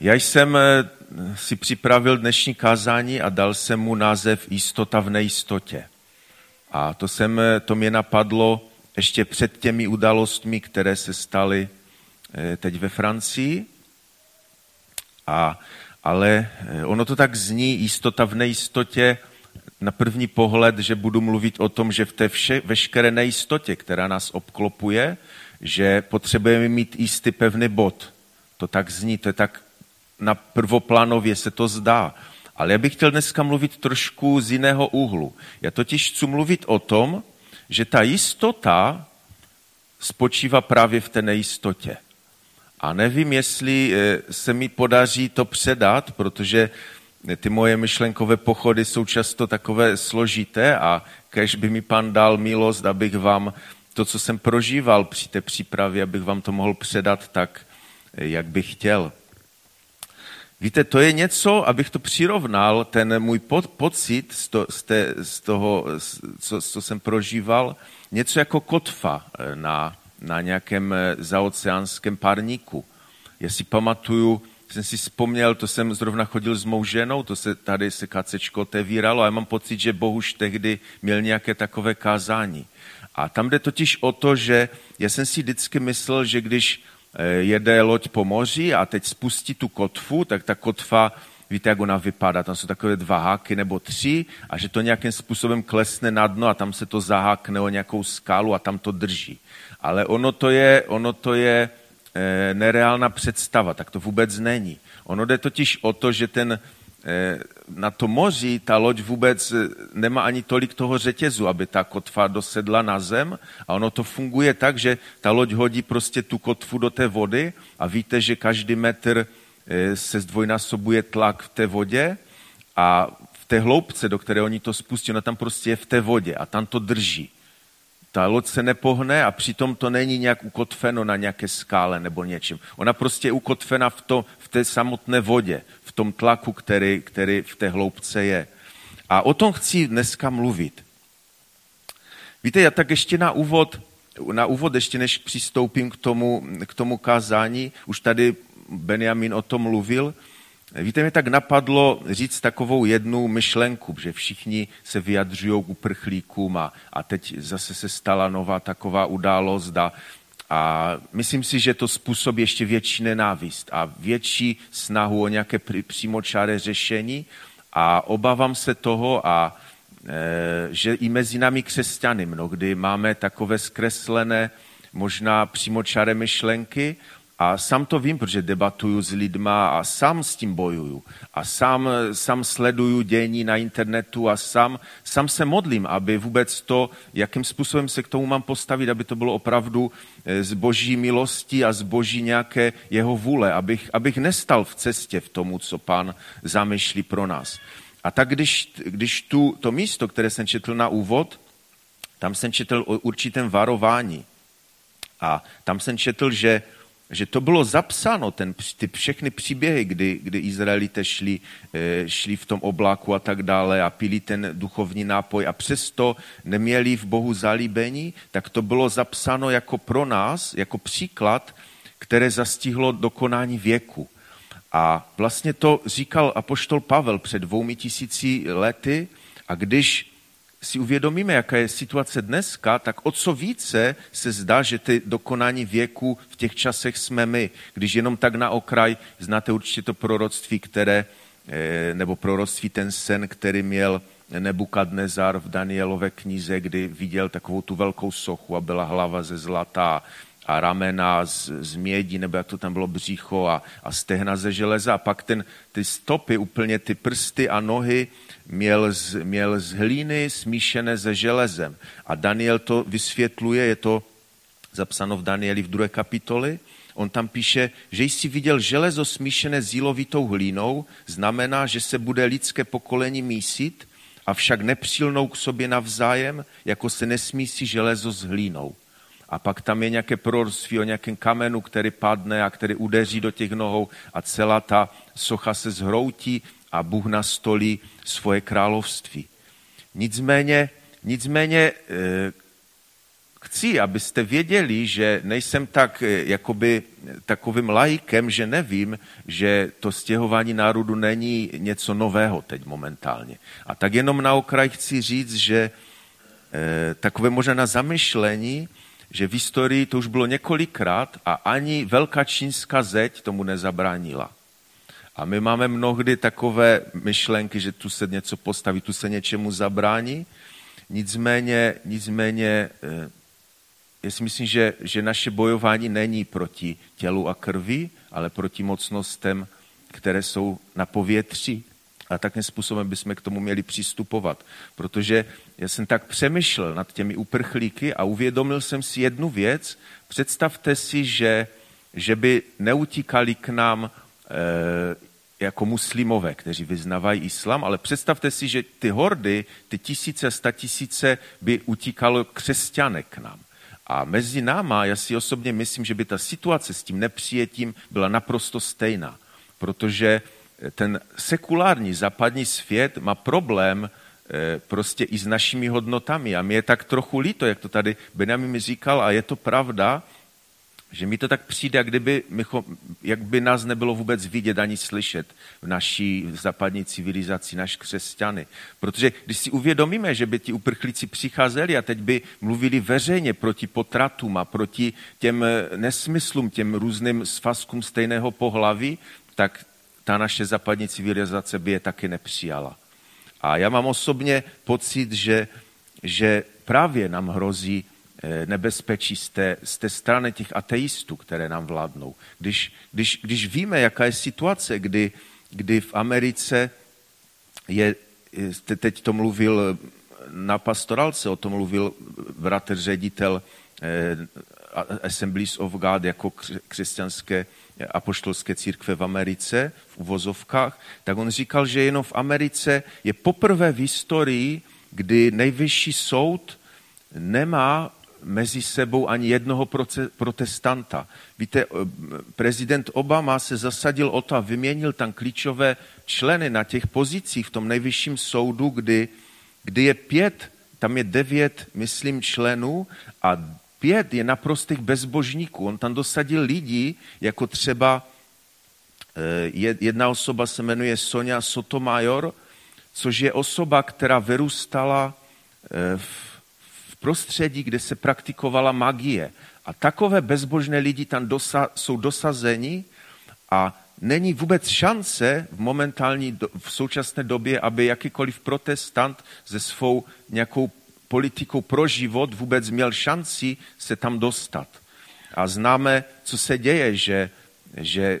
Já jsem eh, si připravil dnešní kázání a dal jsem mu název Jistota v nejistotě. A to, jsem, eh, to mě napadlo ještě před těmi událostmi, které se staly eh, teď ve Francii. A, ale ono to tak zní, jistota v nejistotě, na první pohled, že budu mluvit o tom, že v té vše, veškeré nejistotě, která nás obklopuje, že potřebujeme mít jistý pevný bod. To tak zní, to je tak na prvoplánově se to zdá. Ale já bych chtěl dneska mluvit trošku z jiného úhlu. Já totiž chci mluvit o tom, že ta jistota spočívá právě v té nejistotě. A nevím, jestli eh, se mi podaří to předat, protože ty moje myšlenkové pochody jsou často takové složité a kež by mi pan dal milost, abych vám to, co jsem prožíval při té přípravě, abych vám to mohl předat tak, eh, jak bych chtěl. Víte, to je něco, abych to přirovnal, ten můj po, pocit z, to, z, té, z toho, co, co jsem prožíval, něco jako kotva eh, na, na nějakém eh, zaoceánském párníku. Já si pamatuju, jsem si vzpomněl, to jsem zrovna chodil s mou ženou, to se tady se kacečko otevíralo a já mám pocit, že Boh už tehdy měl nějaké takové kázání. A tam jde totiž o to, že já jsem si vždycky myslel, že když jede loď po moři a teď spustí tu kotvu, tak ta kotva, víte, jak ona vypadá, tam jsou takové dva háky nebo tři a že to nějakým způsobem klesne na dno a tam se to zahákne o nějakou skálu a tam to drží. Ale ono to je, ono to je e, nereálna představa, tak to vůbec není. Ono jde totiž o to, že ten Eh, na to moři ta loď vůbec eh, nemá ani tolik toho řetězu, aby ta kotva dosedla na zem a ono to funguje tak, že ta loď hodí prostě tu kotvu do té vody a víte, že každý metr eh, se zdvojnásobuje tlak v té vodě a v té hloubce, do které oni to spustí, ona tam prostě je v té vodě a tam to drží. Ta loď se nepohne a přitom to není nějak ukotveno na nějaké skále nebo něčem. Ona prostě je ukotvena v, to, v té samotné vodě, tom tlaku, který, který v té hloubce je. A o tom chci dneska mluvit. Víte, já tak ještě na úvod, na úvod ještě než přistoupím k tomu, k tomu kázání, už tady Benjamin o tom mluvil, Víte, mě tak napadlo říct takovou jednu myšlenku, že všichni se vyjadřují k uprchlíkům a, a teď zase se stala nová taková událost a, a myslím si, že to způsobí ještě větší nenávist a větší snahu o nějaké přímočáré řešení. A obávám se toho, a, e, že i mezi námi křesťany mnohdy máme takové zkreslené, možná přímočaré myšlenky a sám to vím, protože debatuju s lidma a sám s tím bojuju. A sám, sám sleduju dění na internetu a sám, sám se modlím, aby vůbec to, jakým způsobem se k tomu mám postavit, aby to bylo opravdu eh, z boží milosti a z boží nějaké jeho vůle, abych, abych nestal v cestě v tomu, co pán zamýšlí pro nás. A tak když, když tu, to místo, které jsem četl na úvod, tam jsem četl o určitém varování. A tam jsem četl, že že to bylo zapsáno, ten, ty všechny příběhy, kdy, kdy Izraelité šli, eh, šli v tom oblaku a tak dále a pili ten duchovní nápoj a přesto neměli v Bohu zalíbení, tak to bylo zapsáno jako pro nás, jako příklad, které zastihlo dokonání věku. A vlastně to říkal apoštol Pavel před dvoumi tisíci lety a když si uvědomíme, jaká je situace dneska, tak o co více se zdá, že ty dokonání věku v těch časech jsme my. Když jenom tak na okraj znáte určitě to proroctví, které, eh, nebo proroctví ten sen, který měl Nebukadnezar v Danielové knize, kdy viděl takovou tu velkou sochu a byla hlava ze zlata a ramena z, z mědi, nebo jak to tam bylo břicho a, a stehna ze železa. A pak ten, ty stopy, úplně ty prsty a nohy měl z, měl z hlíny smíšené se železem. A Daniel to vysvětluje, je to zapsáno v Danieli v druhé kapitoli. On tam píše, že jsi viděl železo smíšené s jílovitou hlínou, znamená, že se bude lidské pokolení mísit, avšak nepřílnou k sobě navzájem, jako se nesmísí železo s hlínou. A pak tam je nějaké proroctví o nějakém kamenu, který padne a který udeří do těch nohou a celá ta socha se zhroutí a Bůh nastolí svoje království. Nicméně, nicméně eh, chci, abyste věděli, že nejsem tak eh, jakoby takovým lajkem, že nevím, že to stěhování národu není něco nového teď momentálně. A tak jenom na okraj chci říct, že eh, takové možná na zamyšlení, že v historii to už bylo několikrát a ani velká čínská zeď tomu nezabránila. A my máme mnohdy takové myšlenky, že tu se něco postaví, tu se něčemu zabrání. Nicméně, nicméně eh, já si myslím, že, že naše bojování není proti tělu a krvi, ale proti mocnostem, které jsou na povětří. A takým způsobem bychom k tomu měli přistupovat. Protože já jsem tak přemýšlel nad těmi uprchlíky a uvědomil jsem si jednu věc. Představte si, že, že by neutíkali k nám e, jako muslimové, kteří vyznavají islám, ale představte si, že ty hordy, ty tisíce, sta tisíce by utíkalo křesťané k nám. A mezi náma, já si osobně myslím, že by ta situace s tím nepřijetím byla naprosto stejná, protože ten sekulární západní svět má problém eh, prostě i s našimi hodnotami. A mě je tak trochu líto, jak to tady Benjamin mi říkal, a je to pravda, že mi to tak přijde, jak, kdyby, jak by nás nebylo vůbec vidět ani slyšet v naší západní civilizaci, naš křesťany. Protože když si uvědomíme, že by ti uprchlíci přicházeli a teď by mluvili veřejně proti potratům a proti těm nesmyslům, těm různým svazkům stejného pohlaví, tak ta naše západní civilizace by je taky nepřijala. A já mám osobně pocit, že, že právě nám hrozí Eh, nebezpečí z té, z té strany těch ateistů, které nám vládnou. Když, když, když víme, jaká je situace, kdy, kdy v Americe je, teď to mluvil na pastoralce, o tom mluvil bratr ředitel eh, Assemblies of God jako křesťanské apoštolské církve v Americe, v uvozovkách, tak on říkal, že jenom v Americe je poprvé v historii, kdy nejvyšší soud nemá mezi sebou ani jednoho protestanta. Víte, eh, prezident Obama se zasadil o to a vyměnil tam klíčové členy na těch pozicích v tom nejvyšším soudu, kdy, kdy je pět, tam je devět, myslím, členů a pět je naprostých bezbožníků. On tam dosadil lidi, jako třeba eh, jedna osoba se jmenuje Sonja Sotomayor, což je osoba, která vyrůstala eh, v prostředí, kde se praktikovala magie. A takové bezbožné lidi tam dosa, jsou dosazeni a není vůbec šance v momentální, v současné době, aby jakýkoliv protestant se svou nějakou politikou pro život vůbec měl šanci se tam dostat. A známe, co se děje, že, že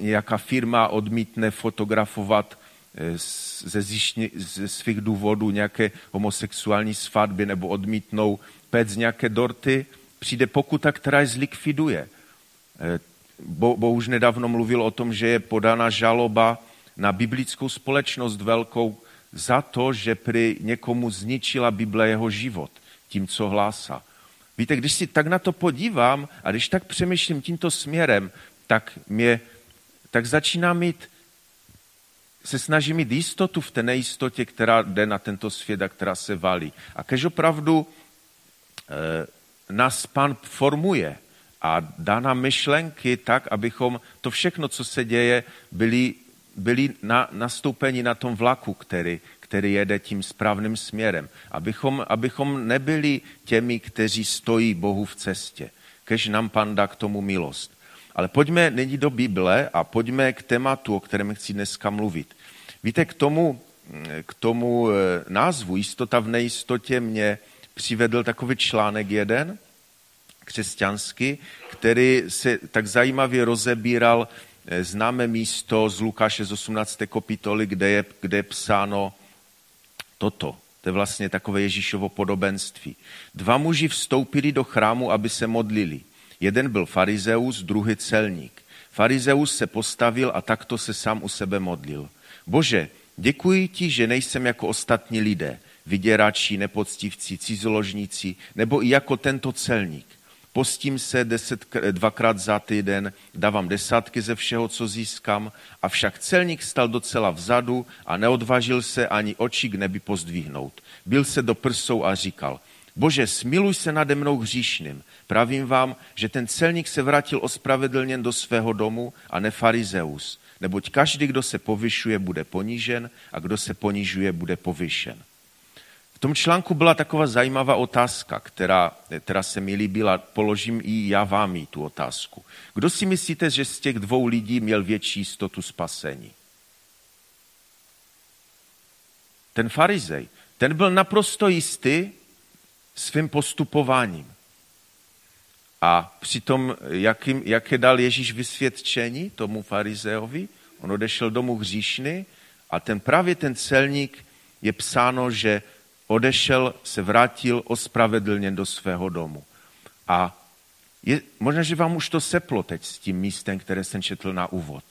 nějaká firma odmítne fotografovat Eh, ze, zjišně, ze svých důvodů nějaké homosexuální svatby nebo odmítnou z nějaké dorty, přijde pokuta, která je zlikviduje. Eh, bo, bo už nedávno mluvil o tom, že je podána žaloba na biblickou společnost velkou za to, že při někomu zničila Bible jeho život tím, co hlásá. Víte, když si tak na to podívám a když tak přemýšlím tímto směrem, tak mě tak začíná mít se snaží mít jistotu v té nejistotě, která jde na tento svět a která se valí. A kež opravdu e, nás pán formuje a dá nám myšlenky tak, abychom to všechno, co se děje, byli, byli na, nastoupeni na tom vlaku, který, který jede tím správným směrem. Abychom, abychom nebyli těmi, kteří stojí Bohu v cestě. Kež nám pan dá k tomu milost. Ale pojďme nyní do Bible a pojďme k tématu, o kterém chci dneska mluvit. Víte, k tomu, k tomu eh, názvu Jistota v nejistotě mě přivedl takový článek jeden, křesťanský, který se tak zajímavě rozebíral eh, známé místo z Lukáše z 18. kapitoly, kde je, kde je psáno toto. To je vlastně takové Ježíšovo podobenství. Dva muži vstoupili do chrámu, aby se modlili. Jeden byl farizeus, druhý celník. Farizeus se postavil a takto se sám u sebe modlil. Bože, děkuji ti, že nejsem jako ostatní lidé, vyděrači, nepoctivci, cizoložníci, nebo i jako tento celník. Postím se deset, dvakrát za týden, dávám desátky ze všeho, co získám, avšak celník stal docela vzadu a neodvážil se ani oči k nebi pozdvihnout. Byl se do prsou a říkal, Bože, smiluj se nade mnou hříšným. Pravím vám, že ten celník se vrátil ospravedlněn do svého domu a ne farizeus. Neboť každý, kdo se povyšuje, bude ponížen a kdo se ponižuje, bude povyšen. Tom článku byla taková zajímavá otázka, která, která se mi líbila. Položím i já vám jí tu otázku. Kdo si myslíte, že z těch dvou lidí měl větší jistotu spasení? Ten farizej, ten byl naprosto jistý svým postupováním. A přitom, jakým, jaké dal Ježíš vysvědčení tomu farizeovi? On odešel domů hříšný a ten právě ten celník je psáno, že odešel, se vrátil ospravedlněn do svého domu. A je, možná, že vám už to seplo teď s tím místem, které jsem četl na úvod.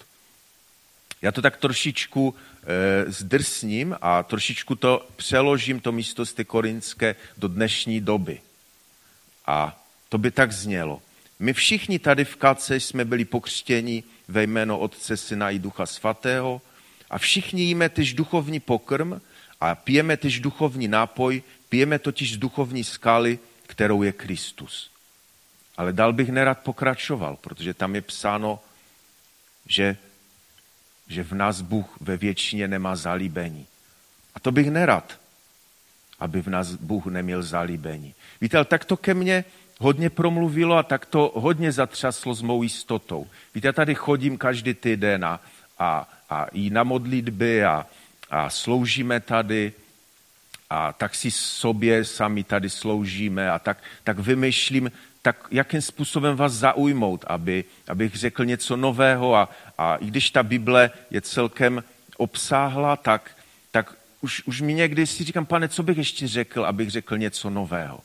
Já to tak trošičku e, zdrsním a trošičku to přeložím, to místo z té korinské, do dnešní doby. A to by tak znělo. My všichni tady v Kace jsme byli pokřtěni ve jméno Otce, Syna i Ducha Svatého a všichni jíme tyž duchovní pokrm a pijeme tyž duchovní nápoj, pijeme totiž z duchovní skaly, kterou je Kristus. Ale dal bych nerad pokračoval, protože tam je psáno, že, že v nás Bůh ve většině nemá zalíbení. A to bych nerad, aby v nás Bůh neměl zalíbení. Víte, ale tak to ke mně hodně promluvilo a tak to hodně zatřaslo s mou jistotou. Víte, já tady chodím každý týden a, a, a i na modlitby a, a sloužíme tady a tak si sobě sami tady sloužíme a tak, tak vymýšlím, tak jakým způsobem vás zaujmout, aby, abych řekl něco nového a, a i když ta Bible je celkem obsáhla, tak, tak už, už mi někdy si říkám, pane, co bych ještě řekl, abych řekl něco nového.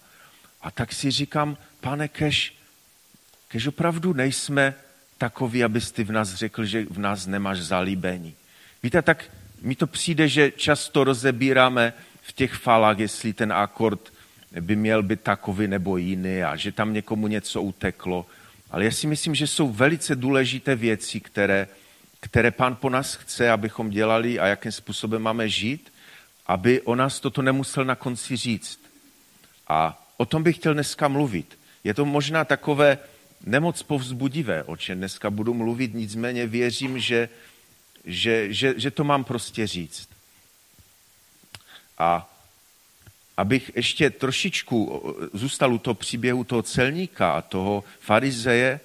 A tak si říkám, pane, kež, kež opravdu nejsme takový, abyste v nás řekl, že v nás nemáš zalíbení. Víte, tak mi to přijde, že často rozebíráme v těch falách, jestli ten akord by měl být takový nebo jiný a že tam někomu něco uteklo. Ale já si myslím, že jsou velice důležité věci, které, které pán po nás chce, abychom dělali a jakým způsobem máme žít, aby o nás toto nemusel na konci říct. A o tom bych chtěl dneska mluvit. Je to možná takové nemoc povzbudivé, o čem dneska budu mluvit, nicméně věřím, že, že, že, že to mám prostě říct. A abych ještě trošičku zůstal u toho příběhu toho celníka a toho farizeje,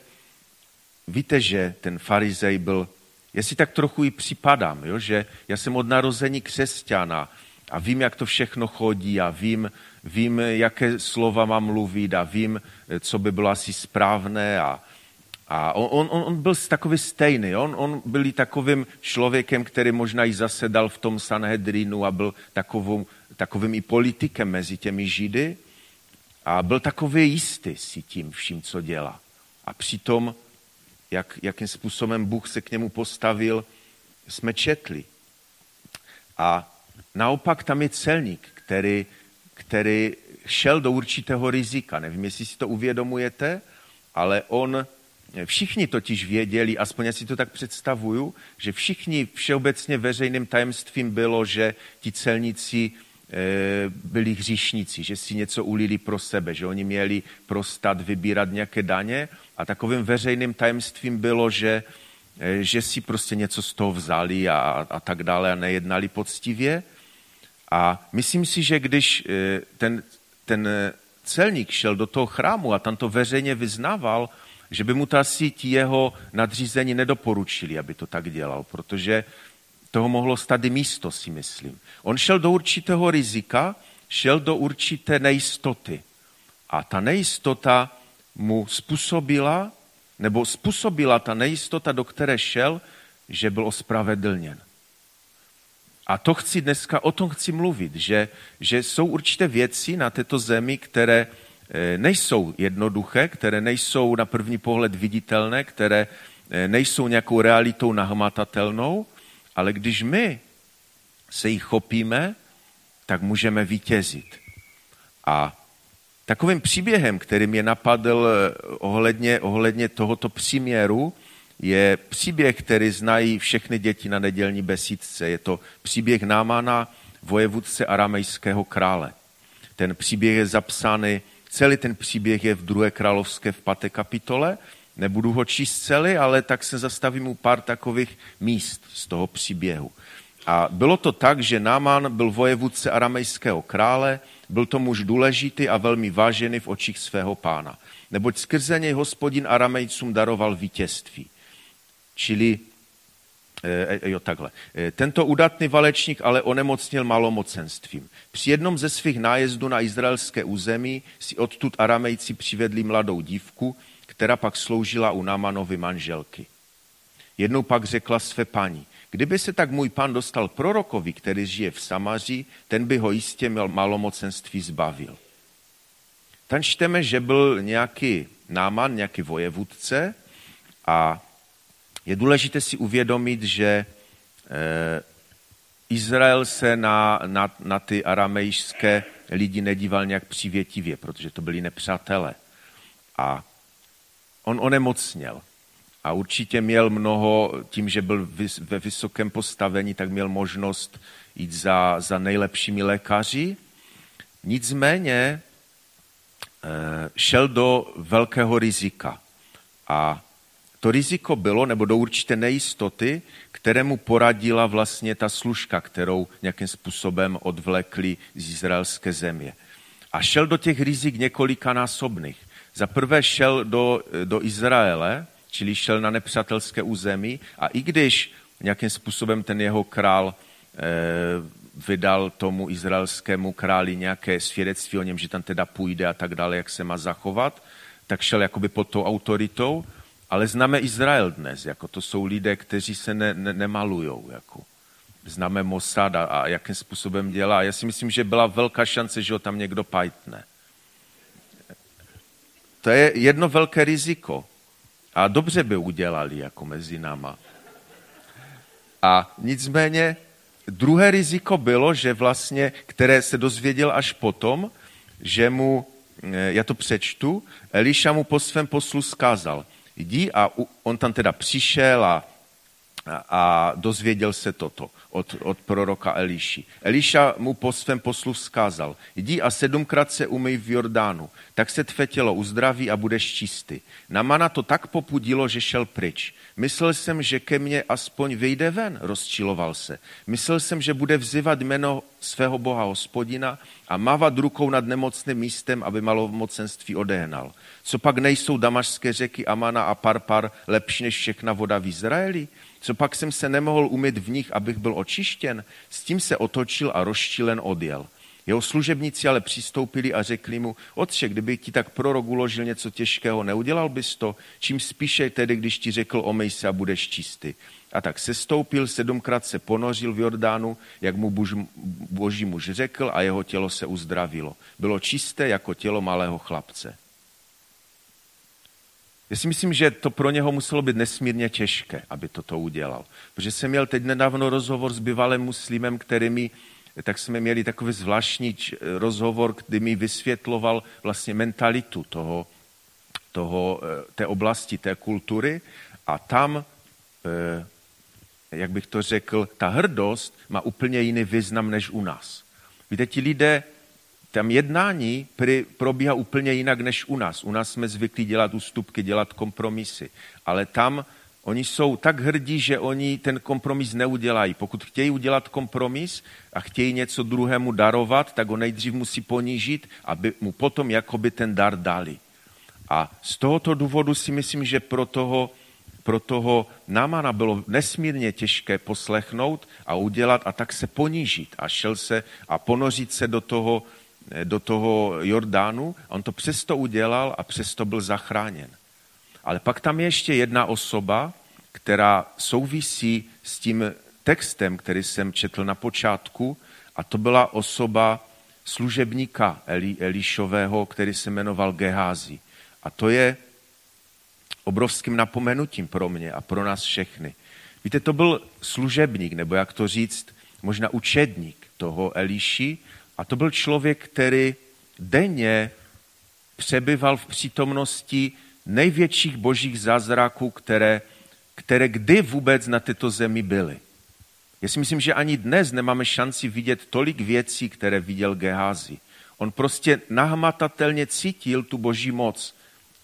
víte, že ten farizej byl, já si tak trochu i připadám, jo, že já jsem od narození křesťana a vím, jak to všechno chodí a vím, vím, jaké slova mám mluvit a vím, co by bylo asi správné a, a on, on, on byl takový stejný. On, on byl takovým člověkem, který možná i zasedal v tom Sanhedrinu a byl takovou, takovým i politikem mezi těmi Židy. A byl takový jistý si tím vším, co dělá. A přitom, jak, jakým způsobem Bůh se k němu postavil, jsme četli. A naopak tam je celník, který který šel do určitého rizika. Nevím, jestli si to uvědomujete, ale on, všichni totiž věděli, aspoň já si to tak představuju, že všichni všeobecně veřejným tajemstvím bylo, že ti celníci eh, byli hříšníci, že si něco ulili pro sebe, že oni měli pro stát vybírat nějaké daně a takovým veřejným tajemstvím bylo, že, eh, že si prostě něco z toho vzali a, a tak dále a nejednali poctivě. A myslím si, že když eh, ten, ten celník šel do toho chrámu a tam to veřejně vyznával, že by mu to asi ti jeho nadřízení nedoporučili, aby to tak dělal, protože toho mohlo stát i místo, si myslím. On šel do určitého rizika, šel do určité nejistoty. A ta nejistota mu způsobila, nebo způsobila ta nejistota, do které šel, že byl ospravedlněn. A to chci dneska, o tom chci mluvit, že, že jsou určité věci na této zemi, které nejsou jednoduché, které nejsou na první pohled viditelné, které eh, nejsou nějakou realitou nahmatatelnou, ale když my se jich chopíme, tak můžeme vítězit. A takovým příběhem, který mě napadl eh, ohledně, ohledně tohoto příměru, je příběh, který znají všechny děti na nedělní besídce. Je to příběh Námana, vojevůdce aramejského krále. ten příběh je zapsány, celý ten příběh je v druhé královské v paté kapitole. Nebudu ho číst celý, ale tak se zastavím u pár takových míst z toho příběhu. A bylo to tak, že Náman byl vojevůdce aramejského krále, byl to muž důležitý a velmi vážený v očích svého pána. Neboť skrze něj hospodin aramejcům daroval vítězství. Čili jo, takhle. E, tento udatný valečník ale onemocnil malomocenstvím. Při jednom ze svých nájezdů na izraelské území si odtud aramejci přivedli mladou dívku, která pak sloužila u Námanovy manželky. Jednou pak řekla své paní, kdyby se tak můj pan dostal prorokovi, který žije v Samaří, ten by ho jistě měl malomocenství zbavil. Tam čteme, že byl nějaký náman, nějaký vojevůdce a je důležité si uvědomit, že eh, Izrael se na, na, na ty aramejské lidi nedíval nějak přívětivě, protože to byli nepřátelé. A on onemocněl. A určitě měl mnoho, tím, že byl ve vysokém postavení, tak měl možnost jít za, za nejlepšími lékaři. Nicméně eh, šel do velkého rizika. A to riziko bylo, nebo do určité nejistoty, kterému poradila vlastně ta služka, kterou nějakým způsobem odvlekli z izraelské země. A šel do těch rizik několika násobných. Za prvé šel do, do Izraele, čili šel na nepřátelské území a i když nějakým způsobem ten jeho král eh, vydal tomu izraelskému králi nějaké svědectví o něm, že tam teda půjde a tak dále, jak se má zachovat, tak šel jakoby pod tou autoritou ale známe Izrael dnes, jako to jsou lidé, kteří se ne, ne, nemalujou. Jako. Známe Mossad a, a jakým způsobem dělá. Já si myslím, že byla velká šance, že ho tam někdo pajtne. To je jedno velké riziko. A dobře by udělali jako mezi náma. A nicméně druhé riziko bylo, že vlastně, které se dozvěděl až potom, že mu, eh, já to přečtu, Eliša mu po svém poslu skázal – jdi a on tam teda přišel a, a dozvěděl se toto od, od proroka Eliši. Eliša mu po svém poslu vzkázal, jdi a sedmkrát se umyj v Jordánu, tak se tvé tělo uzdraví a budeš čistý. Namana to tak popudilo, že šel pryč. Myslel jsem, že ke mně aspoň vyjde ven, rozčiloval se. Myslel jsem, že bude vzývat jméno svého boha hospodina a mávat rukou nad nemocným místem, aby malomocenství odehnal. Co pak nejsou damašské řeky Amana a Parpar lepší než všechna voda v Izraeli? Co pak jsem se nemohl umyt v nich, abych byl očištěn? S tím se otočil a rozčilen odjel. Jeho služebníci ale přistoupili a řekli mu, otče, kdyby ti tak prorok uložil něco těžkého, neudělal bys to? Čím spíše tedy, když ti řekl, omej se a budeš čistý. A tak se stoupil, sedmkrát se ponořil v Jordánu, jak mu bož, boží muž řekl a jeho tělo se uzdravilo. Bylo čisté jako tělo malého chlapce. Já si myslím, že to pro něho muselo být nesmírně těžké, aby toto udělal. Protože jsem měl teď nedávno rozhovor s bývalým muslimem, který mi, tak jsme měli takový zvláštní rozhovor, kdy mi vysvětloval vlastně mentalitu toho, toho, eh, té oblasti, té kultury a tam, eh, jak bych to řekl, ta hrdost má úplně jiný význam než u nás. Víte, ti lidé tam jednání probíhá úplně jinak než u nás. U nás jsme zvyklí dělat ústupky, dělat kompromisy, ale tam oni jsou tak hrdí, že oni ten kompromis neudělají. Pokud chtějí udělat kompromis a chtějí něco druhému darovat, tak ho nejdřív musí ponížit, aby mu potom jakoby ten dar dali. A z tohoto důvodu si myslím, že pro toho, pro toho Námana bylo nesmírně těžké poslechnout a udělat a tak se ponížit a šel se a ponořit se do toho, do toho Jordánu. On to přesto udělal a přesto byl zachráněn. Ale pak tam je ještě jedna osoba, která souvisí s tím textem, který jsem četl na počátku, a to byla osoba služebníka Eli, Elišového, který se jmenoval Geházi. A to je obrovským napomenutím pro mě a pro nás všechny. Víte, to byl služebník, nebo jak to říct, možná učedník toho Eliši, a to byl člověk, který denně přebyval v přítomnosti největších božích zázraků, které, které kdy vůbec na této zemi byly. Já si myslím, že ani dnes nemáme šanci vidět tolik věcí, které viděl Geházi. On prostě nahmatatelně cítil tu boží moc,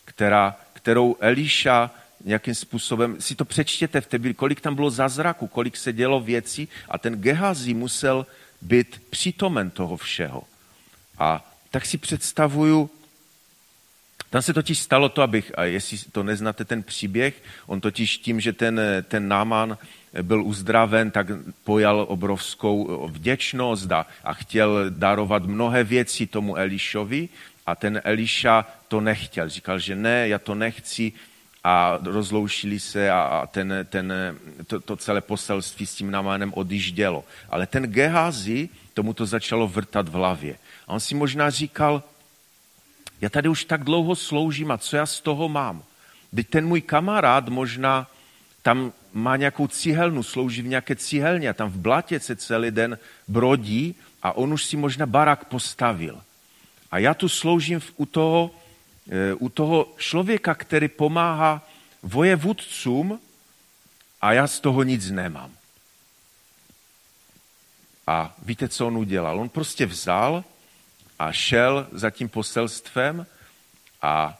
která, kterou Eliša nějakým způsobem, si to přečtěte v té kolik tam bylo zázraku, kolik se dělo věcí a ten Gehazi musel být přítomen toho všeho. A tak si představuju, tam se totiž stalo to, abych, a jestli to neznáte ten příběh, on totiž tím, že ten, ten náman byl uzdraven, tak pojal obrovskou vděčnost a, a chtěl darovat mnohé věci tomu Elišovi a ten Eliša to nechtěl. Říkal, že ne, já to nechci a rozloušili se a, ten, ten, to, to celé poselství s tím námanem odjíždělo. Ale ten Gehazi, tomu to začalo vrtat v hlavě. A on si možná říkal, já tady už tak dlouho sloužím a co já z toho mám? Teď ten můj kamarád možná tam má nějakou cihelnu, slouží v nějaké cihelně a tam v blatě se celý den brodí a on už si možná barák postavil. A já tu sloužím u toho, u toho člověka, který pomáhá vojevůdcům a já z toho nic nemám. A víte, co on udělal? On prostě vzal a šel za tím poselstvem a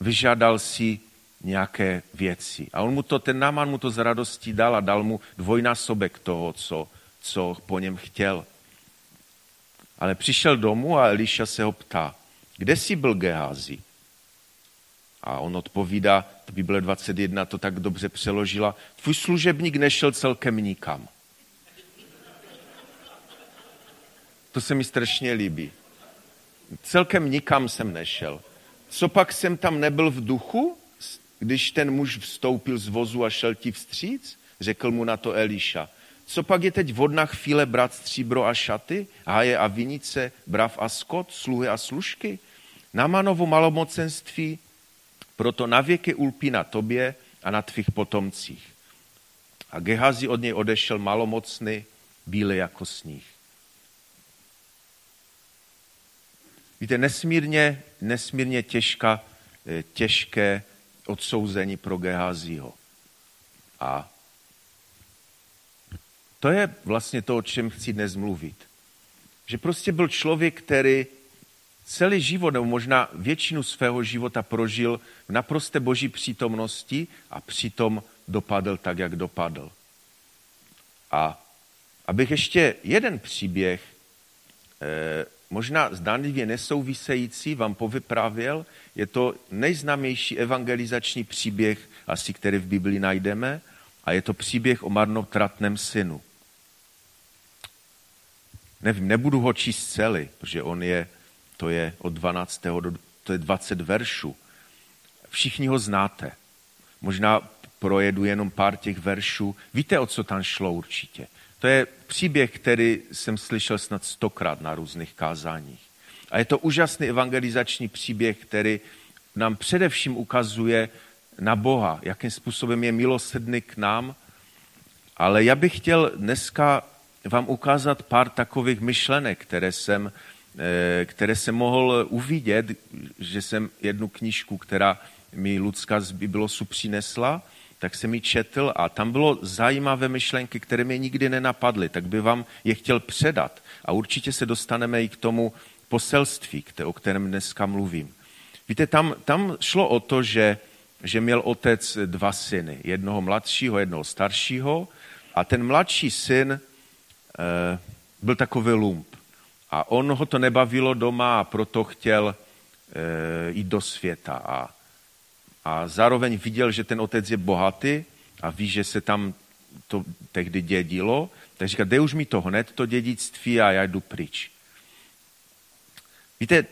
vyžádal si nějaké věci. A on mu to, ten náman mu to z radostí dal a dal mu dvojnásobek toho, co, co po něm chtěl. Ale přišel domů a Eliša se ho ptá, kde jsi byl Geházi? A on odpovídá, Bible 21 to tak dobře přeložila, tvůj služebník nešel celkem nikam. To se mi strašně líbí. Celkem nikam jsem nešel. Co pak jsem tam nebyl v duchu, když ten muž vstoupil z vozu a šel ti vstříc? Řekl mu na to Eliša. Co pak je teď vodná chvíle brát stříbro a šaty, háje a vinice, brav a skot, sluhy a služky? Namanovo malomocenství proto navěky ulpí na tobě a na tvých potomcích. A Gehazi od něj odešel malomocný, bílý jako sníh. Víte, nesmírně, nesmírně těžká, eh, těžké odsouzení pro Gehaziho. A to je vlastně to, o čem chci dnes mluvit. Že prostě byl člověk, který celý život, nebo možná většinu svého života prožil v naprosté boží přítomnosti a přitom dopadl tak, jak dopadl. A abych ještě jeden příběh eh, možná zdánlivě nesouvisející vám povyprávěl. Je to nejznámější evangelizační příběh, asi který v Biblii najdeme, a je to příběh o marnotratném synu. Nevím, nebudu ho číst celý, protože on je, to je od 12. do to je 20 veršů. Všichni ho znáte. Možná projedu jenom pár těch veršů. Víte, o co tam šlo určitě. To je příběh, který jsem slyšel snad stokrát na různých kázáních. A je to úžasný evangelizační příběh, který nám především ukazuje na Boha, jakým způsobem je milosrdný k nám. Ale já bych chtěl dneska vám ukázat pár takových myšlenek, které jsem, eh, které jsem mohl uvidět, že jsem jednu knížku, která mi Lucka z Biblosu přinesla, tak jsem ji četl a tam bylo zajímavé myšlenky, které mě nikdy nenapadly, tak by vám je chtěl předat. A určitě se dostaneme i k tomu poselství, o kterém dneska mluvím. Víte, tam, tam šlo o to, že, že měl otec dva syny, jednoho mladšího, jednoho staršího a ten mladší syn byl takový lump. A on ho to nebavilo doma a proto chtěl e, jít do světa. A a zároveň viděl, že ten otec je bohatý a ví, že se tam to tehdy dědilo, tak říká, dej už mi to hned, to dědictví a já jdu pryč. Víte,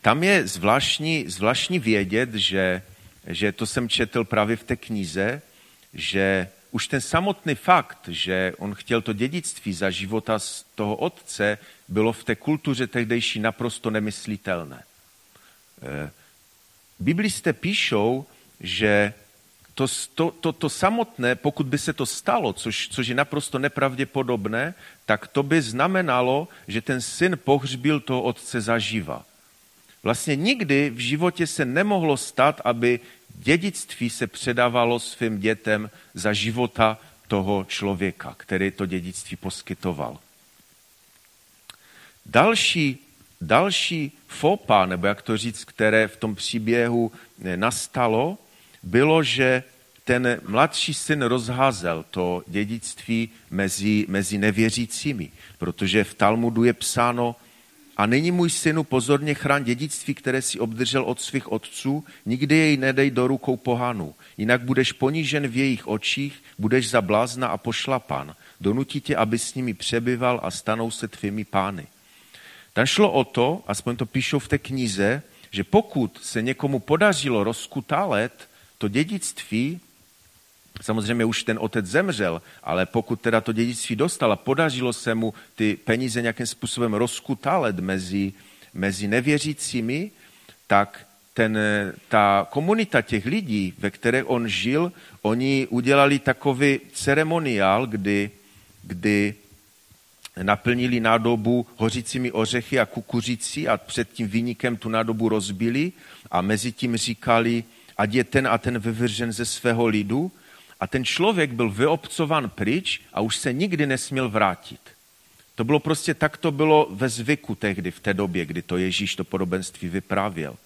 tam je zvláštní, zvláštní vědět, že, že to jsem četl právě v té knize, že už ten samotný fakt, že on chtěl to dědictví za života z toho otce, bylo v té kultuře tehdejší naprosto nemyslitelné. Eh, biblisté píšou, že to, to, to, to samotné, pokud by se to stalo, což, což je naprosto nepravděpodobné, tak to by znamenalo, že ten syn pohřbil toho otce zaživa. Vlastně nikdy v životě se nemohlo stát, aby dědictví se předávalo svým dětem za života toho člověka, který to dědictví poskytoval. Další další fopa, nebo jak to říct, které v tom příběhu nastalo, bylo, že ten mladší syn rozházel to dědictví mezi, mezi nevěřícími, protože v Talmudu je psáno, a nyní můj synu pozorně chrán dědictví, které si obdržel od svých otců, nikdy jej nedej do rukou pohanů, jinak budeš ponížen v jejich očích, budeš za blázna a pošlapan. Donutí tě, aby s nimi přebyval a stanou se tvými pány. Tam šlo o to, aspoň to píšou v té knize, že pokud se někomu podařilo rozkutálet to dědictví, Samozřejmě už ten otec zemřel, ale pokud teda to dědictví dostal a podařilo se mu ty peníze nějakým způsobem rozkutalet mezi, mezi nevěřícími, tak ten, ta komunita těch lidí, ve které on žil, oni udělali takový ceremoniál, kdy, kdy naplnili nádobu hořícími ořechy a kukuřicí a před tím výnikem tu nádobu rozbili a mezi tím říkali, ať je ten a ten vyvržen ze svého lidu a ten člověk byl vyobcovan pryč a už se nikdy nesměl vrátit. To bylo prostě tak, to bylo ve zvyku tehdy, v té době, kdy to Ježíš to podobenství vyprávěl.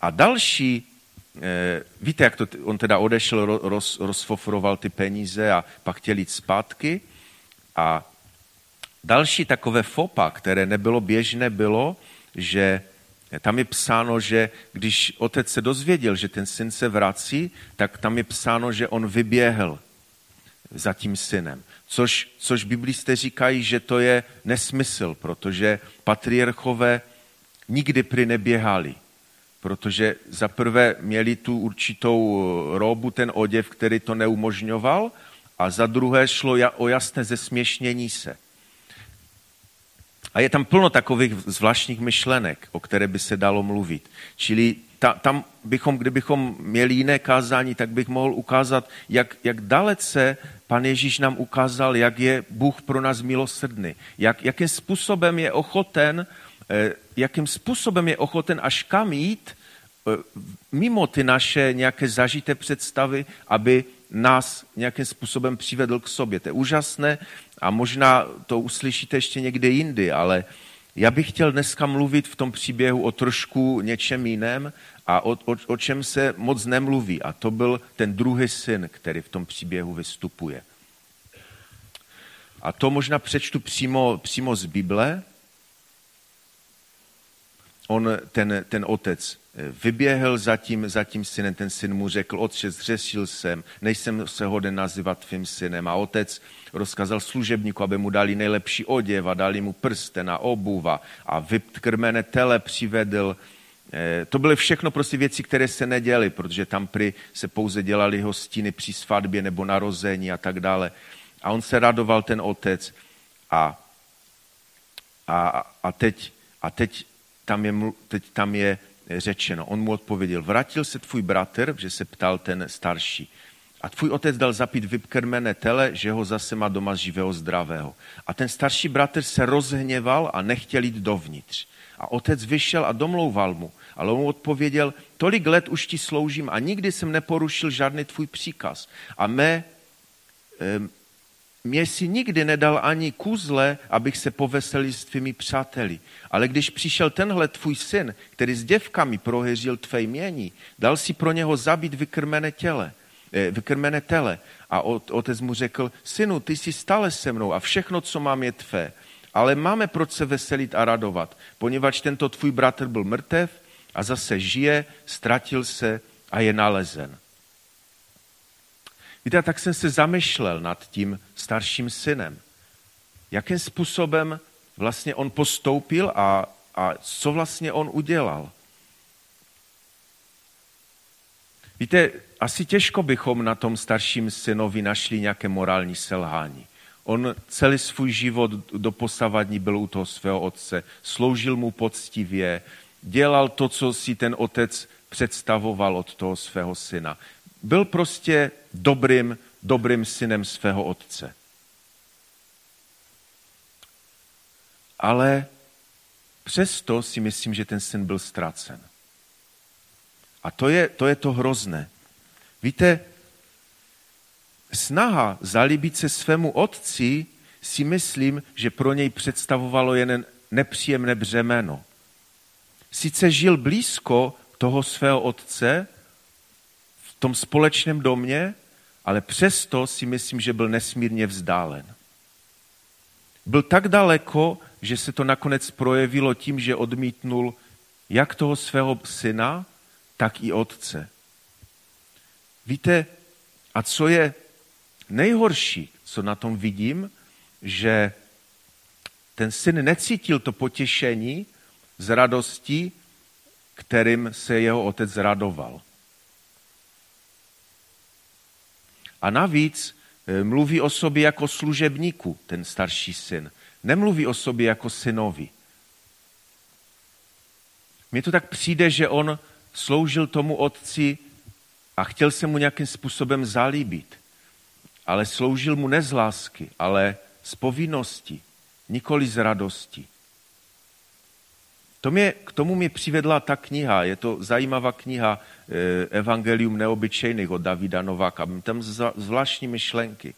A další, eh, víte, jak to, on teda odešel, roz, rozfofroval ty peníze a pak chtěl jít zpátky. A další takové fopa, které nebylo běžné, bylo, že tam je psáno, že když otec se dozvěděl, že ten syn se vrací, tak tam je psáno, že on vyběhl za tím synem. Což, což biblisté říkají, že to je nesmysl, protože patriarchové nikdy prý neběhali. Protože za prvé měli tu určitou robu, ten oděv, který to neumožňoval, a za druhé šlo o jasné zesměšnění se. A je tam plno takových zvláštních myšlenek, o které by se dalo mluvit. Čili ta, tam bychom, kdybychom měli jiné kázání, tak bych mohl ukázat, jak, jak dalece pan Ježíš nám ukázal, jak je Bůh pro nás milosrdný. Jak, jakým způsobem je ochoten, eh, jakým způsobem je ochoten až kam jít, eh, mimo ty naše nějaké zažité představy, aby nás nějakým způsobem přivedl k sobě. To je úžasné a možná to uslyšíte ještě někde jindy, ale já bych chtěl dneska mluvit v tom příběhu o trošku něčem jiném a o, o, o čem se moc nemluví. A to byl ten druhý syn, který v tom příběhu vystupuje. A to možná přečtu přímo, přímo z Bible. On, ten, ten otec, vyběhl za tím, za tím synem, ten syn mu řekl, otče, zřešil jsem, nejsem se hoden nazývat tvým synem. A otec rozkazal služebníku, aby mu dali nejlepší oděv a dali mu prsten a obuva a vykrmené tele přivedl. Eh, to byly všechno prostě věci, které se neděly, protože tam při se pouze dělali hostiny při svatbě nebo narození a tak dále. A on se radoval, ten otec. A, a, a, teď, a teď, tam je, teď tam je řečeno. On mu odpověděl, vrátil se tvůj bratr, že se ptal ten starší. A tvůj otec dal zapít vykrmené tele, že ho zase má doma živého, zdravého. A ten starší bratr se rozhněval a nechtěl jít dovnitř. A otec vyšel a domlouval mu. Ale on mu odpověděl, tolik let už ti sloužím a nikdy jsem neporušil žádný tvůj příkaz. A mé, mě si nikdy nedal ani kuzle, abych se poveselil s tvými přáteli. Ale když přišel tenhle tvůj syn, který s děvkami proheřil tvé jmění, dal si pro něho zabít vykrmené těle, eh, vykrmené tele. A otec mu řekl, synu, ty jsi stále se mnou a všechno, co mám, je tvé. Ale máme proč se veselit a radovat, poněvadž tento tvůj bratr byl mrtev a zase žije, ztratil se a je nalezen. Víte, tak jsem se zamýšlel nad tím starším synem. Jakým způsobem vlastně on postoupil a, a co vlastně on udělal. Víte, asi těžko bychom na tom starším synovi našli nějaké morální selhání. On celý svůj život do posavadní byl u toho svého otce, sloužil mu poctivě, dělal to, co si ten otec představoval od toho svého syna. Byl prostě dobrým, dobrým synem svého otce. Ale přesto si myslím, že ten syn byl ztracen. A to je to, je to hrozné. Víte, snaha zalíbit se svému otci si myslím, že pro něj představovalo jen nepříjemné břemeno. Sice žil blízko toho svého otce tom společném domě, ale přesto si myslím, že byl nesmírně vzdálen. Byl tak daleko, že se to nakonec projevilo tím, že odmítnul jak toho svého syna, tak i otce. Víte, a co je nejhorší, co na tom vidím, že ten syn necítil to potěšení z radosti, kterým se jeho otec radoval. A navíc eh, mluví o sobě jako služebníku, ten starší syn. Nemluví o sobě jako synovi. Mně to tak přijde, že on sloužil tomu otci a chtěl se mu nějakým způsobem zalíbit. Ale sloužil mu ne z lásky, ale z povinnosti, nikoli z radosti. To mě, k tomu mě přivedla ta kniha, je to zajímavá kniha eh, Evangelium neobyčejných od Davida Nováka, tam zvláštní myšlenky.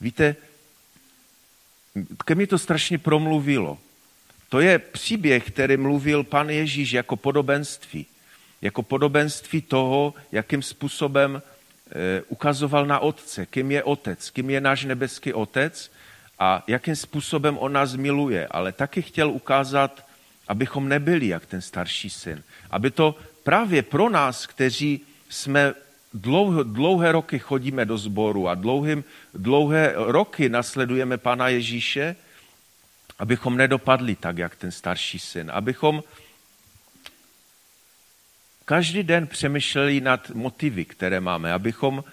Víte, ke mně to strašně promluvilo. To je příběh, který mluvil pan Ježíš jako podobenství. Jako podobenství toho, jakým způsobem e, ukazoval na otce, kým je otec, kým je náš nebeský otec a jakým způsobem on nás miluje. Ale taky chtěl ukázat, abychom nebyli jak ten starší syn. Aby to právě pro nás, kteří jsme dlouhé, dlouhé roky chodíme do sboru a dlouhým, dlouhé roky nasledujeme Pana Ježíše, abychom nedopadli tak, jak ten starší syn. Abychom každý den přemýšleli nad motivy, které máme, abychom,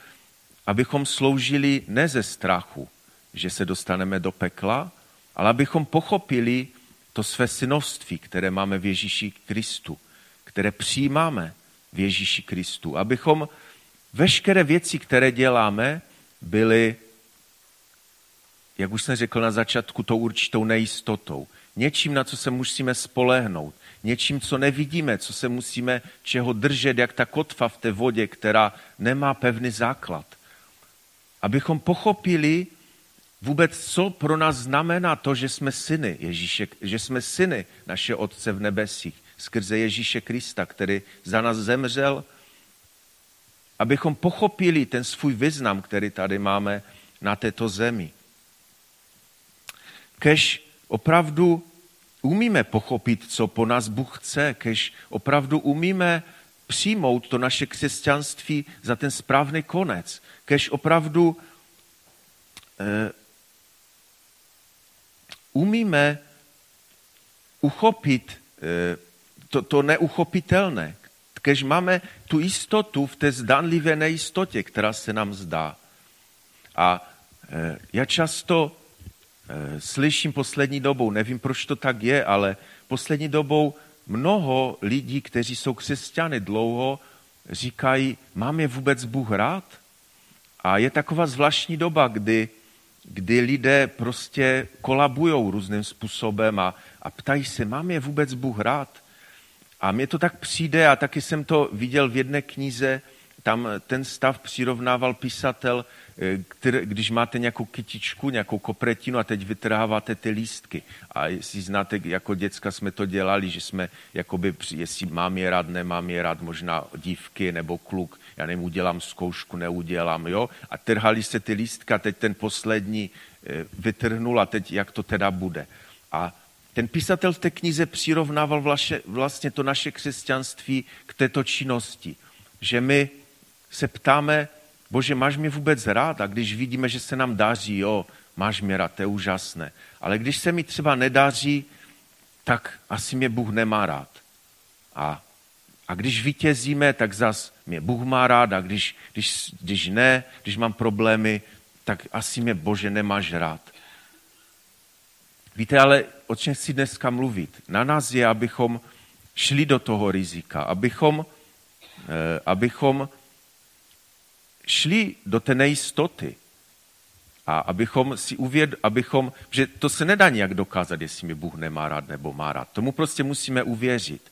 abychom sloužili ne ze strachu, že se dostaneme do pekla, ale abychom pochopili to své synovství, které máme v Ježíši Kristu, které přijímáme v Ježíši Kristu. Abychom veškeré věci, které děláme, byly jak už jsem řekl na začátku, tou určitou nejistotou. Něčím, na co se musíme spolehnout. Něčím, co nevidíme, co se musíme čeho držet, jak ta kotva v té vodě, která nemá pevný základ. Abychom pochopili vůbec, co pro nás znamená to, že jsme syny Ježíše, že jsme syny naše Otce v nebesích, skrze Ježíše Krista, který za nás zemřel, abychom pochopili ten svůj význam, který tady máme na této zemi. Kež opravdu umíme pochopit, co po nás Bůh chce, kež opravdu umíme přijmout to naše křesťanství za ten správný konec, kež opravdu eh, umíme uchopit eh, to, to neuchopitelné, kež máme tu jistotu v té zdanlivé nejistotě, která se nám zdá. A eh, já často Eh, slyším poslední dobou, nevím, proč to tak je, ale poslední dobou mnoho lidí, kteří jsou křesťany dlouho, říkají, mám je vůbec Bůh rád? A je taková zvláštní doba, kdy, kdy lidé prostě kolabují různým způsobem a, a ptají se, mám je vůbec Bůh rád? A mně to tak přijde, a taky jsem to viděl v jedné knize, tam ten stav přirovnával písatel Eh, který, když máte nějakou kytičku, nějakou kopretinu a teď vytrháváte ty lístky. A jestli znáte, jako děcka jsme to dělali, že jsme, jakoby, jestli mám je rád, nemám je rád, možná dívky nebo kluk, já nevím, udělám zkoušku, neudělám, jo? A trhali se ty lístka, teď ten poslední eh, vytrhnul a teď jak to teda bude. A ten písatel v té knize přirovnával vlastně to naše křesťanství k této činnosti. Že my se ptáme, Bože, máš mě vůbec rád? A když vidíme, že se nám daří, jo, máš mě rád, to je úžasné. Ale když se mi třeba nedaří, tak asi mě Bůh nemá rád. A, a když vítězíme, tak zas mě Bůh má rád a když, když, když ne, když mám problémy, tak asi mě Bože nemáš rád. Víte, ale o čem chci dneska mluvit? Na nás je, abychom šli do toho rizika, abychom, eh, abychom šli do té nejistoty a abychom si uvěd, abychom, že to se nedá nějak dokázat, jestli mě Bůh nemá rád nebo má rád. Tomu prostě musíme uvěřit.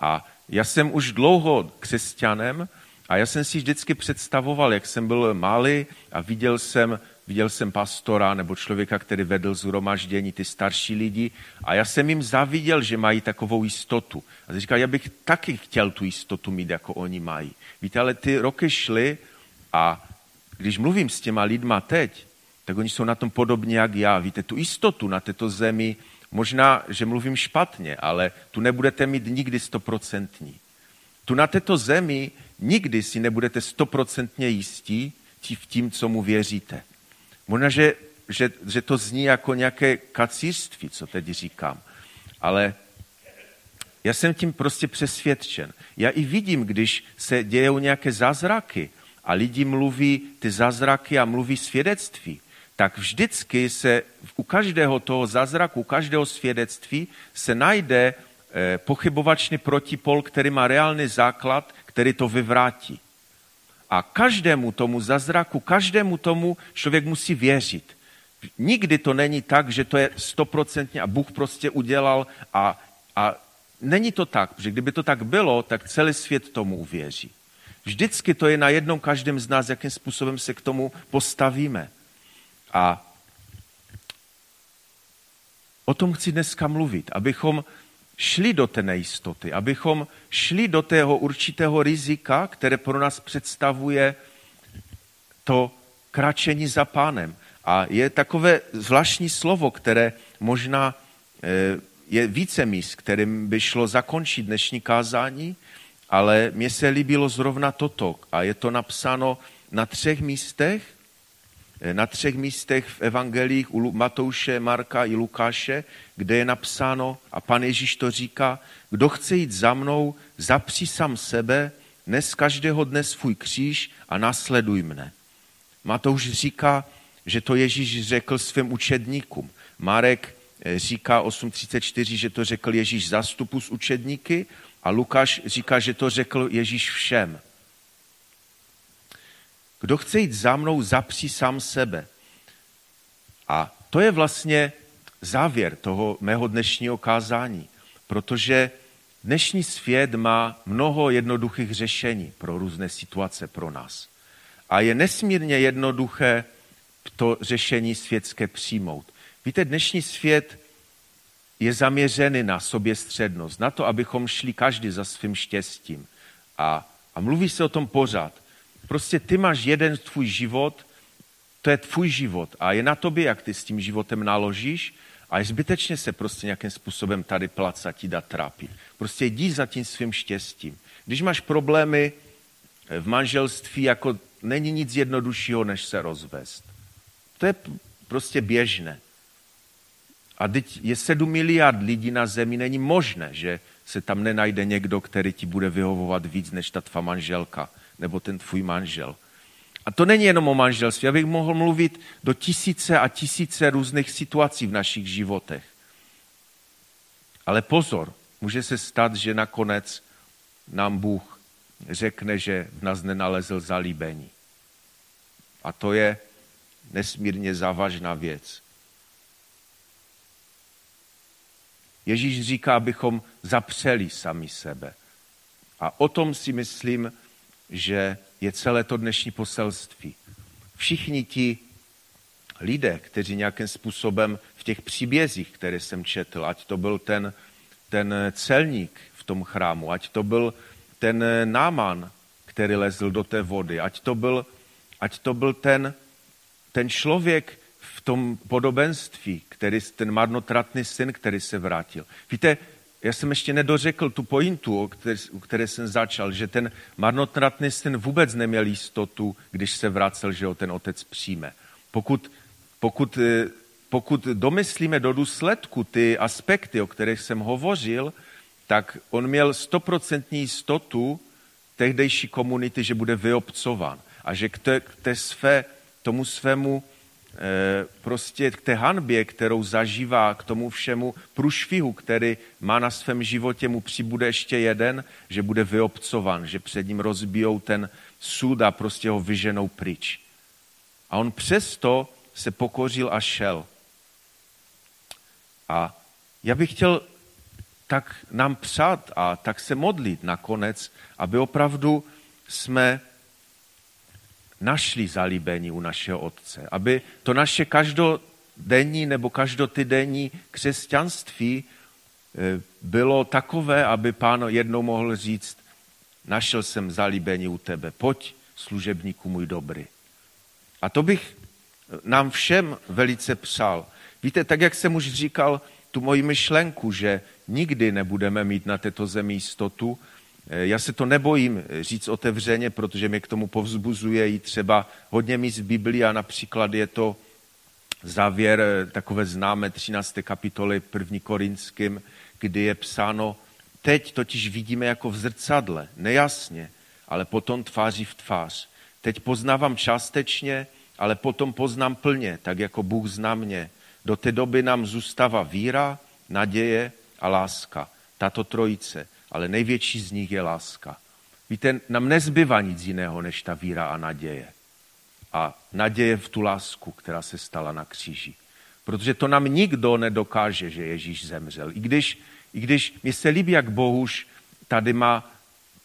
A já jsem už dlouho křesťanem a já jsem si vždycky představoval, jak jsem byl malý a viděl jsem viděl jsem pastora nebo člověka, který vedl zhromaždění, ty starší lidi a já jsem jim zaviděl, že mají takovou jistotu. A říkal, já bych taky chtěl tu jistotu mít, jako oni mají. Víte, ale ty roky šly a když mluvím s těma lidma teď, tak oni jsou na tom podobně jak já. Víte, tu jistotu na této zemi, možná, že mluvím špatně, ale tu nebudete mít nikdy stoprocentní. Tu na této zemi nikdy si nebudete stoprocentně jistí v tím, co mu věříte. Možná, že, že, že to zní jako nějaké kacířství, co teď říkám, ale já jsem tím prostě přesvědčen. Já i vidím, když se dějou nějaké zázraky a lidi mluví ty zázraky a mluví svědectví, tak vždycky se u každého toho zázraku, u každého svědectví se najde eh, pochybovačný protipol, který má reálný základ, který to vyvrátí. A každému tomu zázraku, každému tomu člověk musí věřit. Nikdy to není tak, že to je stoprocentně a Bůh prostě udělal a, a není to tak, protože kdyby to tak bylo, tak celý svět tomu uvěří. Vždycky to je na jednom každém z nás, jakým způsobem se k tomu postavíme. A o tom chci dneska mluvit, abychom šli do té nejistoty, abychom šli do tého určitého rizika, které pro nás představuje to kračení za pánem. A je takové zvláštní slovo, které možná eh, je více míst, kterým by šlo zakončit dnešní kázání, ale mně se líbilo zrovna toto. A je to napsáno na třech místech na třech místech v evangelích u Matouše, Marka i Lukáše, kde je napsáno, a pan Ježíš to říká, kdo chce jít za mnou, zapří sám sebe, nes každého dne svůj kříž a nasleduj mne. Matouš říká, že to Ježíš řekl svým učedníkům. Marek eh, říká 8.34, že to řekl Ježíš zastupu s učedníky a Lukáš říká, že to řekl Ježíš všem. Kdo chce jít za mnou, zapří sám sebe. A to je vlastně závěr toho mého dnešního kázání, protože dnešní svět má mnoho jednoduchých řešení pro různé situace pro nás. A je nesmírně jednoduché to řešení světské přijmout. Víte, dnešní svět je zaměřený na soběstřednost, na to, abychom šli každý za svým štěstím. A, a mluví se o tom pořád. Prostě ty máš jeden tvůj život, to je tvůj život a je na tobě, jak ty s tím životem naložíš a je zbytečně se prostě nějakým způsobem tady placat, dát trápit. Prostě jdi za tím svým štěstím. Když máš problémy v manželství, jako není nic jednoduššího, než se rozvést. To je prostě běžné. A teď je sedm miliard lidí na zemi, není možné, že se tam nenajde někdo, který ti bude vyhovovat víc než ta tvá manželka nebo ten tvůj manžel. A to není jenom o manželství. Já bych mohl mluvit do tisíce a tisíce různých situací v našich životech. Ale pozor, může se stát, že nakonec nám Bůh řekne, že v nás nenalezl zalíbení. A to je nesmírně závažná věc. Ježíš říká, abychom zapřeli sami sebe. A o tom si myslím, že je celé to dnešní poselství. Všichni ti lidé, kteří nějakým způsobem v těch příbězích, které jsem četl, ať to byl ten, ten celník v tom chrámu, ať to byl ten náman, který lezl do té vody, ať to byl, ať to byl ten, ten člověk v tom podobenství, který, ten marnotratný syn, který se vrátil. Víte, já jsem ještě nedořekl tu pointu, o které, o které jsem začal, že ten marnotratný syn vůbec neměl jistotu, když se vracel, že ho ten otec přijme. Pokud, pokud, eh, pokud domyslíme do důsledku ty aspekty, o kterých jsem hovořil, tak on měl stoprocentní jistotu tehdejší komunity, že bude vyobcován a že k té, k té své, tomu svému prostě k té hanbě, kterou zažívá, k tomu všemu průšvihu, který má na svém životě, mu přibude ještě jeden, že bude vyobcovan, že před ním rozbijou ten sud a prostě ho vyženou pryč. A on přesto se pokořil a šel. A já bych chtěl tak nám přát a tak se modlit nakonec, aby opravdu jsme našli zalíbení u našeho Otce. Aby to naše každodenní nebo každotydenní křesťanství eh, bylo takové, aby pán jednou mohl říct, našel jsem zalíbení u tebe, pojď služebníku můj dobrý. A to bych nám všem velice přál. Víte, tak jak jsem už říkal, tu moji myšlenku, že nikdy nebudeme mít na této zemi jistotu, eh, já se to nebojím říct otevřeně, protože mě k tomu povzbuzuje i třeba hodně míst v Biblii a například je to závěr eh, takové známé 13. kapitoly 1. Korinským, kdy je psáno, teď totiž vidíme jako v zrcadle, nejasně, ale potom tváří v tvář. Teď poznávám částečně, ale potom poznám plně, tak jako Bůh zná mě. Do té doby nám zůstává víra, naděje a láska. Tato trojice, ale největší z nich je láska. Víte, nám nezbyvá nic jiného než ta víra a naděje. A naděje v tu lásku, která se stala na kříži. Protože to nám nikdo nedokáže, že Ježíš zemřel. I když, i když mi se líbí, jak Bohuž tady má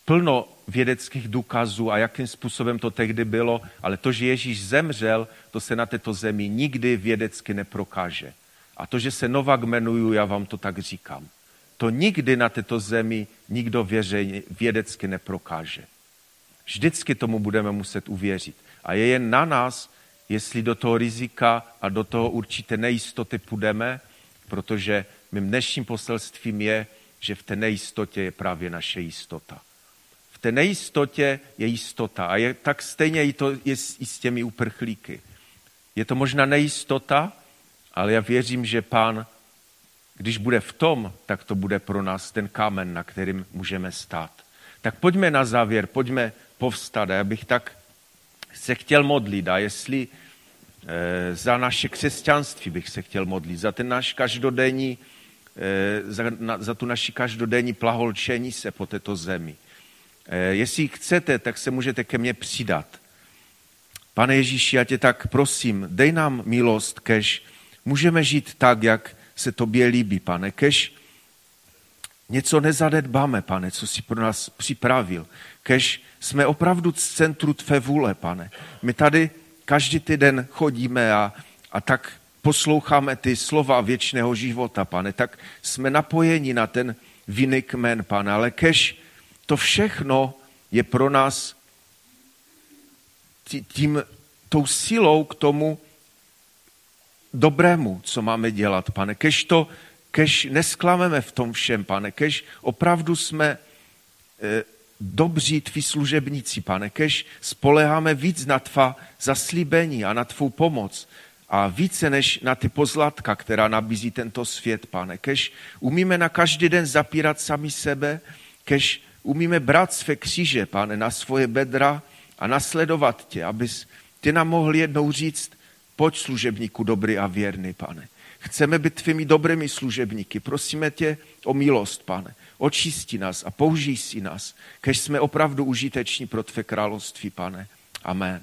plno vědeckých důkazů a jakým způsobem to tehdy bylo, ale to, že Ježíš zemřel, to se na této zemi nikdy vědecky neprokáže. A to, že se Novak jmenuju, já vám to tak říkám. To nikdy na této zemi nikdo vědecky neprokáže. Vždycky tomu budeme muset uvěřit. A je jen na nás, jestli do toho rizika a do toho určité nejistoty půjdeme, protože mým dnešním poselstvím je, že v té nejistotě je právě naše jistota. V té nejistotě je jistota. A je, tak stejně i to je i s těmi uprchlíky. Je to možná nejistota, ale já věřím, že pán, když bude v tom, tak to bude pro nás ten kámen, na kterým můžeme stát. Tak pojďme na závěr, pojďme povstat. Já bych tak se chtěl modlit a jestli e, za naše křesťanství bych se chtěl modlit, za ten náš každodenní, e, za, na, za tu naši každodenní plaholčení se po této zemi. E, jestli chcete, tak se můžete ke mně přidat. Pane Ježíši, já tě tak prosím, dej nám milost, kež můžeme žít tak, jak se tobě líbí, pane, kež něco nezadedbáme, pane, co jsi pro nás připravil, kež jsme opravdu z centru tvé vůle, pane. My tady každý týden chodíme a, a tak posloucháme ty slova věčného života, pane, tak jsme napojeni na ten viny kmen, pane, ale kež to všechno je pro nás tím, tou silou k tomu dobrému, co máme dělat, pane. Kež to, kež nesklameme v tom všem, pane. Kež opravdu jsme e, dobří tví služebníci, pane. Kež spoleháme víc na tvá zaslíbení a na tvou pomoc a více než na ty pozlatka, která nabízí tento svět, pane. Kež umíme na každý den zapírat sami sebe, kež umíme brát své kříže, pane, na svoje bedra a nasledovat tě, abys ty nám mohl jednou říct, pojď služebníku dobrý a věrný, pane. Chceme být tvými dobrými služebníky. Prosíme tě o milost, pane. Očisti nás a použij si nás, kež jsme opravdu užiteční pro tvé království, pane. Amen.